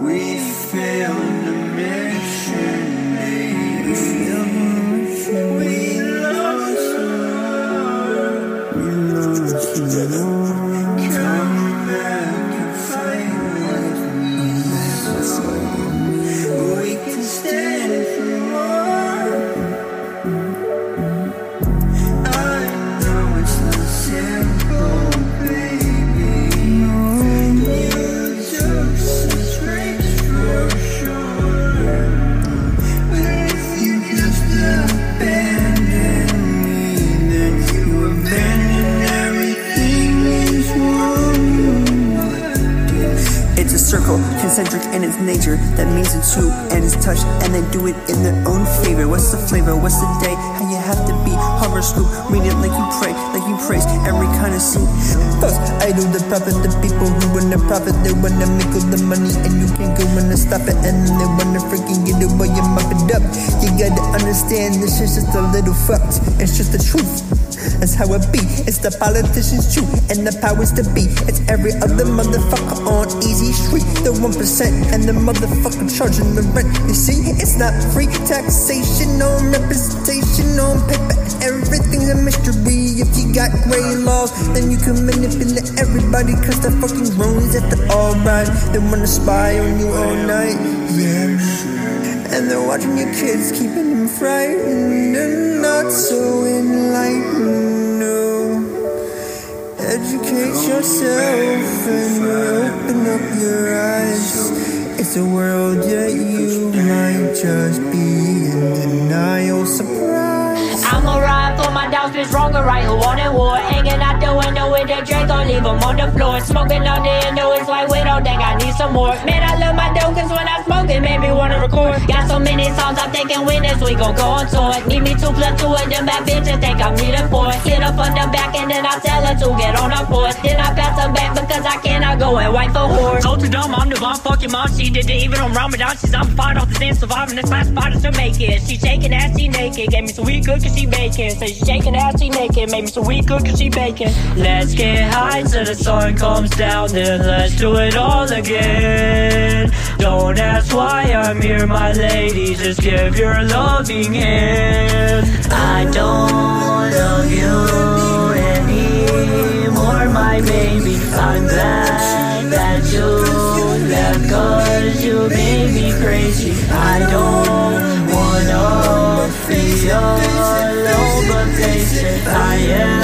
We failed the mission, circle, concentric in its nature. That means it's two and it's touch, and they do it in their own favor. What's the flavor? What's the day? How you have to be horoscope. Read it like you pray, like you praise every kind of scene. Thus, I do the prophet, the people who want the profit, they wanna make all the money, and you can't go and stop it, and then they wanna freaking get it while you mop it up. You gotta understand this shit's just a little fucked. It's just the truth. That's how it be. It's the politicians' truth and the powers to be. It's every other motherfucker on Easy Street. The 1% and the motherfucker charging the rent. You see, it's not free taxation on representation on paper. Everything's a mystery. If you got gray laws, then you can manipulate everybody. Cause the fucking rules at the alright. They wanna spy on you all night. They're watching your kids, keeping them frightened and not so enlightened. No. Educate yourself and open up your eyes. It's a world that you might just be in denial. Surprise. I'ma ride for my dogs, bitch stronger, right? Who wanted war? Hanging out the window with the Draco, leave them on the floor. Smoking on the endo, it's like, wait, don't think I need some more. Man, I love my dope, cause when I smoke it, made me wanna record. Got many songs, I'm thinking winners, we gon' go on tour. Need me two plus two of them bad bitches, think I'm needed for it. Hit up on the back, and then I tell her to get on her foot. Then I pass her back because I cannot go and wipe her dumb, I'm the bomb, fuck your mom. She did it even on Ramadan. She's I'm fine off the stand, surviving this last fight to make it. She shaking ass, she naked. Gave me some weed good cause she baking. Say she shaking ass, she naked. Made me some weed good cause she baking. Let's get high till the sun comes down, then let's do it all again. Don't ask why I'm here, my lady. Just give your loving hand. I don't love my you I don't wanna feel alone, but they say I am.